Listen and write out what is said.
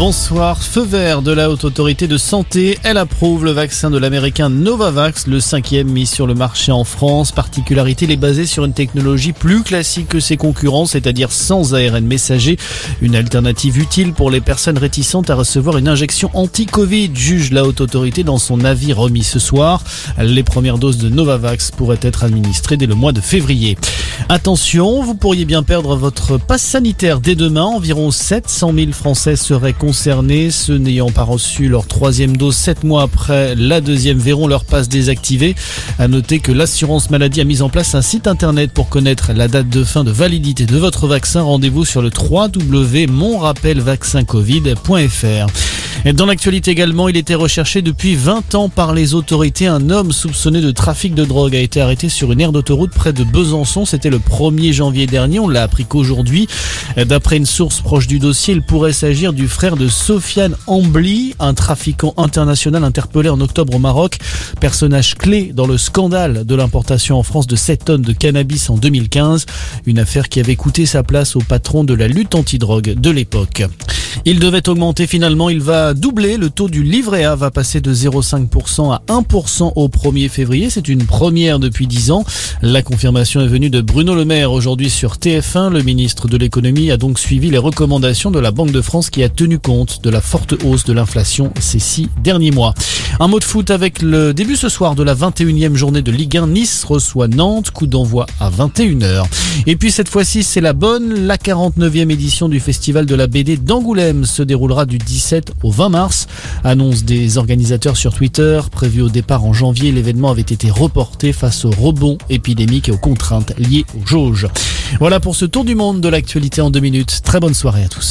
Bonsoir. Feu vert de la Haute Autorité de Santé. Elle approuve le vaccin de l'américain Novavax, le cinquième mis sur le marché en France. Particularité, il est basé sur une technologie plus classique que ses concurrents, c'est-à-dire sans ARN messager. Une alternative utile pour les personnes réticentes à recevoir une injection anti-Covid, juge la Haute Autorité dans son avis remis ce soir. Les premières doses de Novavax pourraient être administrées dès le mois de février. Attention, vous pourriez bien perdre votre passe sanitaire dès demain. Environ 700 000 Français seraient concernés. Ceux n'ayant pas reçu leur troisième dose sept mois après la deuxième verront leur passe désactivée. À noter que l'assurance maladie a mis en place un site internet pour connaître la date de fin de validité de votre vaccin. Rendez-vous sur le www.monrappelvaccincovid.fr. Dans l'actualité également, il était recherché depuis 20 ans par les autorités. Un homme soupçonné de trafic de drogue a été arrêté sur une aire d'autoroute près de Besançon. C'était le 1er janvier dernier. On l'a appris qu'aujourd'hui, d'après une source proche du dossier, il pourrait s'agir du frère de Sofiane Ambli, un trafiquant international interpellé en octobre au Maroc. Personnage clé dans le scandale de l'importation en France de 7 tonnes de cannabis en 2015. Une affaire qui avait coûté sa place au patron de la lutte antidrogue de l'époque. Il devait augmenter finalement, il doubler. Le taux du livret A va passer de 0,5% à 1% au 1er février. C'est une première depuis 10 ans. La confirmation est venue de Bruno Le Maire aujourd'hui sur TF1. Le ministre de l'économie a donc suivi les recommandations de la Banque de France qui a tenu compte de la forte hausse de l'inflation ces six derniers mois. Un mot de foot avec le début ce soir de la 21e journée de Ligue 1. Nice reçoit Nantes, coup d'envoi à 21h. Et puis cette fois-ci, c'est la bonne. La 49e édition du Festival de la BD d'Angoulême se déroulera du 17 au 20 mars. Annonce des organisateurs sur Twitter. Prévu au départ en janvier, l'événement avait été reporté face au rebond épidémique et aux contraintes liées aux jauges. Voilà pour ce tour du monde de l'actualité en deux minutes. Très bonne soirée à tous.